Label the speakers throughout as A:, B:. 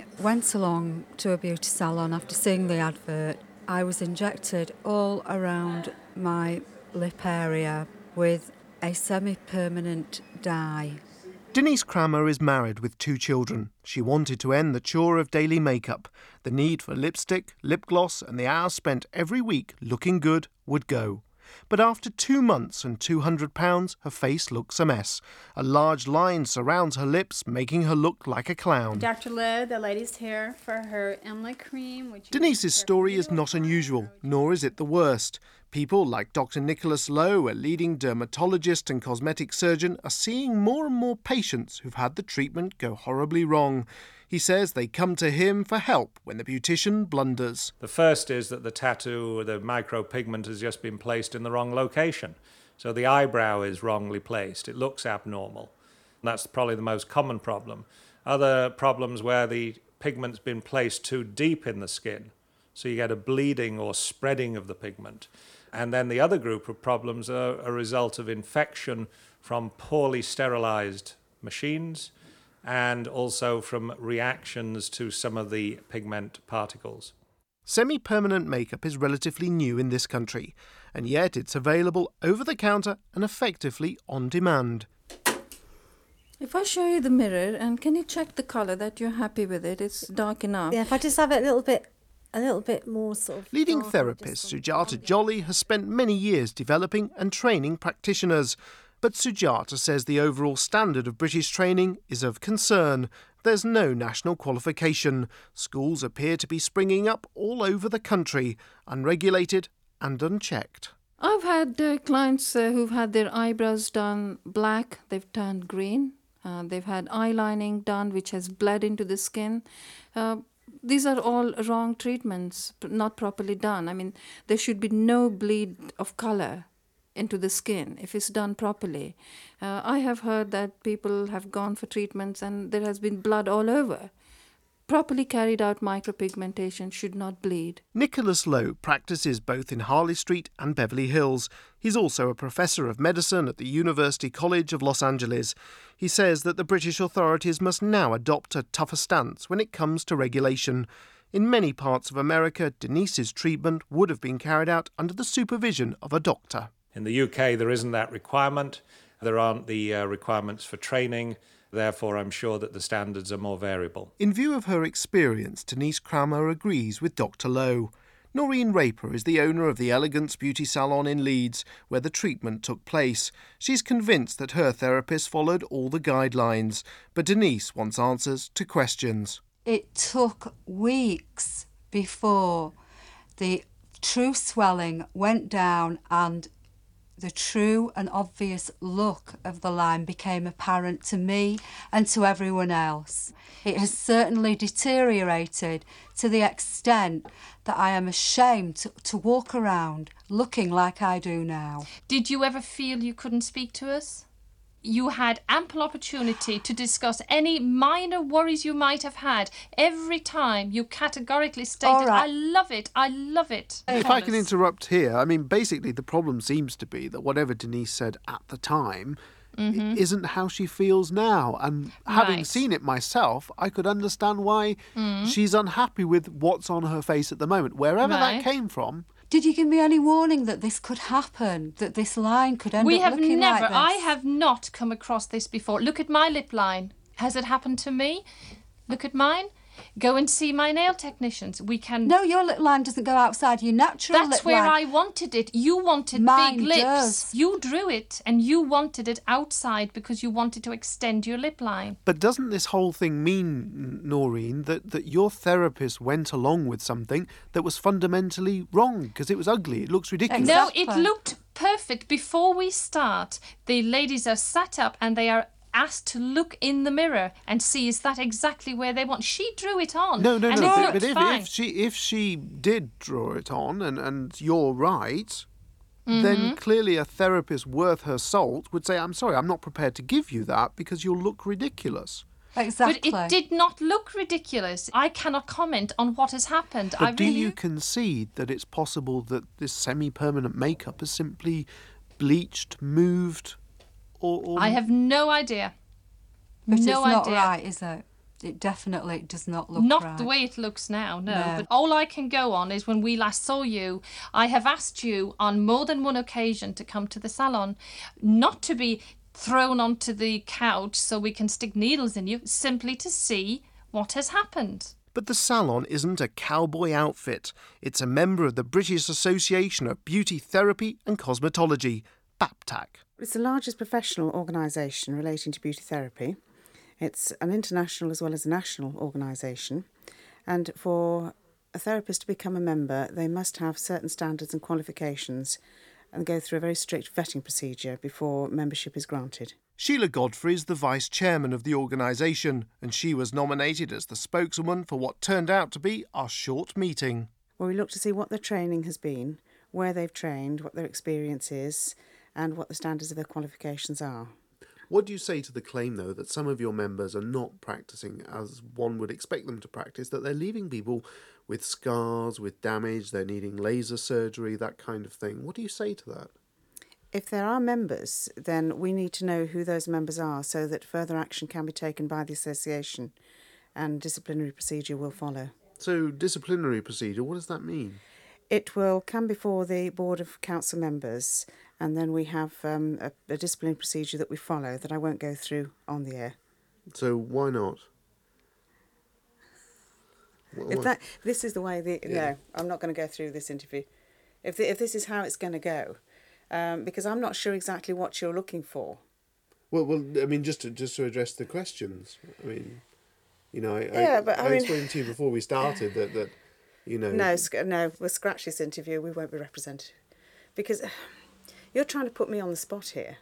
A: I went along to a beauty salon after seeing the advert. I was injected all around my lip area with a semi permanent dye.
B: Denise Cramer is married with two children. She wanted to end the chore of daily makeup. The need for lipstick, lip gloss, and the hours spent every week looking good would go. But after two months and £200, her face looks a mess. A large line surrounds her lips, making her look like a clown.
C: Dr. Lowe, the lady's here for her Emla cream. Which
B: Denise's story is not unusual, nor is it the worst. People like Dr. Nicholas Lowe, a leading dermatologist and cosmetic surgeon, are seeing more and more patients who've had the treatment go horribly wrong. He says they come to him for help when the beautician blunders.
D: The first is that the tattoo, or the micropigment, has just been placed in the wrong location. So the eyebrow is wrongly placed. It looks abnormal. That's probably the most common problem. Other problems where the pigment's been placed too deep in the skin. So you get a bleeding or spreading of the pigment. And then the other group of problems are a result of infection from poorly sterilized machines and also from reactions to some of the pigment particles.
B: Semi permanent makeup is relatively new in this country, and yet it's available over the counter and effectively on demand.
A: If I show you the mirror, and can you check the colour that you're happy with it? It's dark enough.
E: Yeah, if I just have it a little bit a little bit more sort of.
B: Leading therapist Sujata Jolly has spent many years developing and training practitioners. But Sujata says the overall standard of British training is of concern. There's no national qualification. Schools appear to be springing up all over the country, unregulated and unchecked.
A: I've had uh, clients uh, who've had their eyebrows done black, they've turned green. Uh, they've had eyelining done, which has bled into the skin. These are all wrong treatments, not properly done. I mean, there should be no bleed of color into the skin if it's done properly. Uh, I have heard that people have gone for treatments and there has been blood all over. Properly carried out micropigmentation should not bleed.
B: Nicholas Lowe practices both in Harley Street and Beverly Hills. He's also a professor of medicine at the University College of Los Angeles. He says that the British authorities must now adopt a tougher stance when it comes to regulation. In many parts of America, Denise's treatment would have been carried out under the supervision of a doctor.
D: In the UK, there isn't that requirement. There aren't the uh, requirements for training. Therefore, I'm sure that the standards are more variable.
B: In view of her experience, Denise Cramer agrees with Dr. Lowe. Noreen Raper is the owner of the Elegance Beauty Salon in Leeds, where the treatment took place. She's convinced that her therapist followed all the guidelines, but Denise wants answers to questions.
F: It took weeks before the true swelling went down and the true and obvious look of the line became apparent to me and to everyone else. It has certainly deteriorated to the extent that I am ashamed to, to walk around looking like I do now.
C: Did you ever feel you couldn't speak to us? You had ample opportunity to discuss any minor worries you might have had. Every time you categorically stated,
F: All right.
C: I love it, I love it.
B: If I can interrupt here, I mean, basically, the problem seems to be that whatever Denise said at the time i- isn't how she feels now. And having
C: Right.
B: seen it myself, I could understand why mm. she's unhappy with what's on her face at the moment, wherever
C: Right.
B: that came from.
F: Did you give me any warning that this could happen? That this line could end
C: We
F: up looking
C: never,
F: like this? We have never.
C: I have not come across this before. Look at my lip line. Has it happened to me? Look at mine. Go and see my nail technicians. We can.
F: No, your lip line doesn't go outside your natural
C: That's
F: lip
C: where
F: line.
C: I wanted it. You wanted
F: Mine
C: big lips.
F: does.
C: You drew it and you wanted it outside because you wanted to extend your lip line.
B: But doesn't this whole thing mean, Noreen, that, that your therapist went along with something that was fundamentally wrong because it was ugly? It looks ridiculous.
C: No, it looked perfect. Before we start, the ladies are sat up and they are asked to look in the mirror and see is that exactly where they want. She drew it on.
B: No, no,
C: and
B: no.
C: It
B: But, but if,
C: fine.
B: if she if she did draw it on, and and you're right,
C: Mm-hmm.
B: then clearly a therapist worth her salt would say, "I'm sorry, I'm not prepared to give you that because you'll look ridiculous."
F: exactly.
C: But it did not look ridiculous. I cannot comment on what has happened.
B: But
C: I
B: do
C: really
B: you concede that it's possible that this semi-permanent makeup is simply bleached, moved, or, or
C: I have no idea.
F: But
C: no
F: it's not
C: idea.
F: right, is it? it definitely does not look
C: Not
F: right.
C: the way it looks now, no.
F: No.
C: But all I can go on is when we last saw you, I have asked you on more than one occasion to come to the salon, not to be thrown onto the couch so we can stick needles in you, simply to see what has happened.
B: But the salon isn't a cowboy outfit. It's a member of the British Association of Beauty Therapy and Cosmetology, BABTAC.
G: It's the largest professional organisation relating to beauty therapy. It's an international as well as a national organisation. And for a therapist to become a member, they must have certain standards and qualifications and go through a very strict vetting procedure before membership is granted.
B: Sheila Godfrey is the vice chairman of the organisation, and she was nominated as the spokeswoman for what turned out to be our short meeting.
G: Where we look to see what their training has been, where they've trained, what their experience is, and what the standards of their qualifications are.
B: What do you say to the claim, though, that some of your members are not practicing as one would expect them to practice, that they're leaving people with scars, with damage, they're needing laser surgery, that kind of thing? What do you say to that?
G: If there are members, then we need to know who those members are so that further action can be taken by the association and disciplinary procedure will follow.
B: So, disciplinary procedure, what does that mean?
G: It will come before the Board of Council members, and then we have um, a, a disciplinary procedure that we follow that I won't go through on the air.
B: So, why not?
G: If that this is the way the
B: Yeah.
G: no, I'm not going to go through this interview. If the, if this is how it's going to go, um, because I'm not sure exactly what you're looking for.
B: Well, well, I mean, just to just to address the questions. I mean, you know, I,
G: Yeah,
B: I,
G: but I
B: I
G: mean-
B: explained to you before we started that that you know.
G: No, sc- no, we'll scratch this interview. We won't be represented because you're trying to put me on the spot here.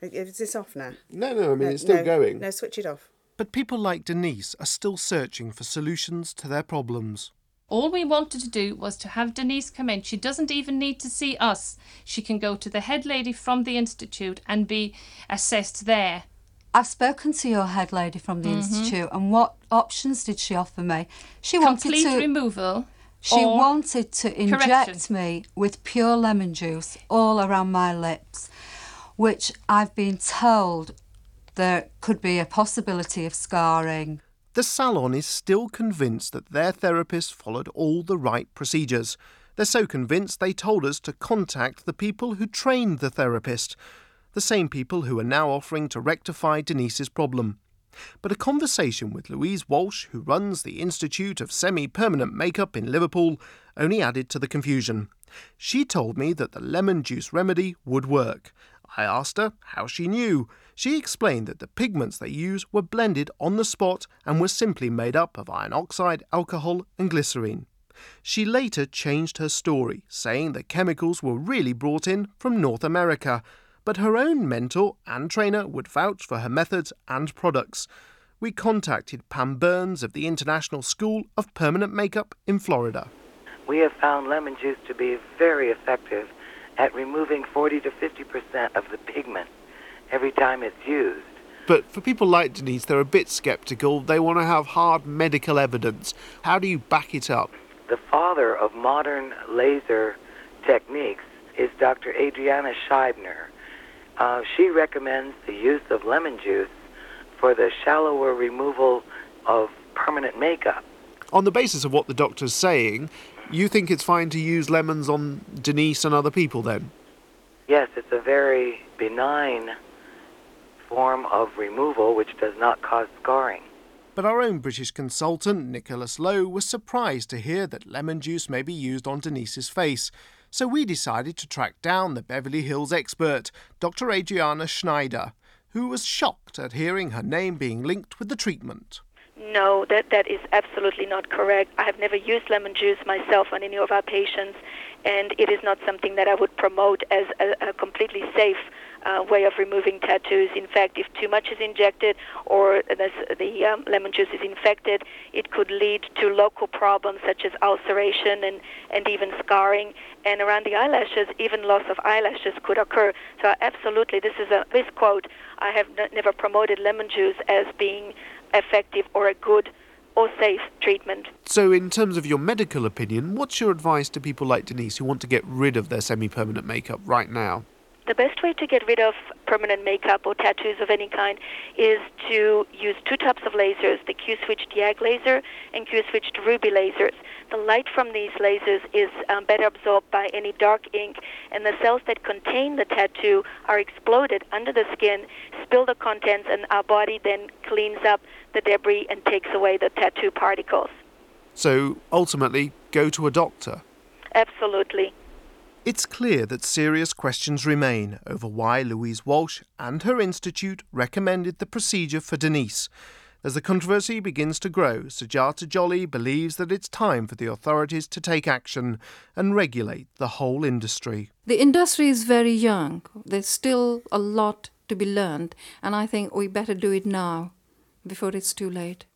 G: Is this off now?
B: no, no. I mean,
G: No,
B: it's still
G: no,
B: going.
G: No, switch it off.
B: But people like Denise are still searching for solutions to their problems.
C: All we wanted to do was to have Denise come in. She doesn't even need to see us. She can go to the head lady from the Institute and be assessed there.
F: I've spoken to your head lady from the mm-hmm. institute, and what options did she offer me? She wanted
C: Complete
F: to.
C: removal.
F: She
C: or
F: wanted to inject
C: correction.
F: me with pure lemon juice all around my lips, which I've been told there could be a possibility of scarring.
B: The salon is still convinced that their therapist followed all the right procedures. They're so convinced they told us to contact the people who trained the therapist, the same people who are now offering to rectify Denise's problem. But a conversation with Louise Walsh, who runs the Institute of Semi Permanent Makeup in Liverpool, only added to the confusion. She told me that the lemon juice remedy would work. I asked her how she knew. She explained that the pigments they use were blended on the spot and were simply made up of iron oxide, alcohol, and glycerine. She later changed her story, saying the chemicals were really brought in from North America, but her own mentor and trainer would vouch for her methods and products. We contacted Pam Burns of the International School of Permanent Makeup in Florida.
H: We have found lemon juice to be very effective at removing 40 to 50 percent of the pigment every time it's used.
B: But for people like Denise, they're a bit sceptical. They want to have hard medical evidence. How do you back it up?
H: The father of modern laser techniques is Dr. Adriana Scheibner. Uh, she recommends the use of lemon juice for the shallower removal of permanent makeup.
B: On the basis of what the doctor's saying, you think it's fine to use lemons on Denise and other people then?
H: Yes, it's a very benign form of removal which does not cause scarring.
B: But our own British consultant, Nicholas Lowe, was surprised to hear that lemon juice may be used on Denise's face. So we decided to track down the Beverly Hills expert, Dr. Adriana Scheibner, who was shocked at hearing her name being linked with the treatment.
I: No, that, that is absolutely not correct. I have never used lemon juice myself on any of our patients, and it is not something that I would promote as a, a completely safe uh, way of removing tattoos. In fact, if too much is injected or the, the um, lemon juice is infected, it could lead to local problems such as ulceration and, and even scarring. And around the eyelashes, even loss of eyelashes could occur. So, absolutely, this is a. I have n- never promoted lemon juice as being effective or a good or safe treatment.
B: So, in terms of your medical opinion, what's your advice to people like Denise who want to get rid of their semi permanent makeup right now?
I: The best way to get rid of permanent makeup or tattoos of any kind is to use two types of lasers, the Q-switched YAG laser and Q-switched Ruby lasers. The light from these lasers is um, better absorbed by any dark ink, and the cells that contain the tattoo are exploded under the skin, spill the contents, and our body then cleans up the debris and takes away the tattoo particles.
B: So ultimately, go to a doctor.
I: Absolutely.
B: It's clear that serious questions remain over why Louise Walsh and her institute recommended the procedure for Denise. As the controversy begins to grow, Sujata Jolly believes that it's time for the authorities to take action and regulate the whole industry.
A: The industry is very young. There's still a lot to be learned, and I think we better do it now before it's too late.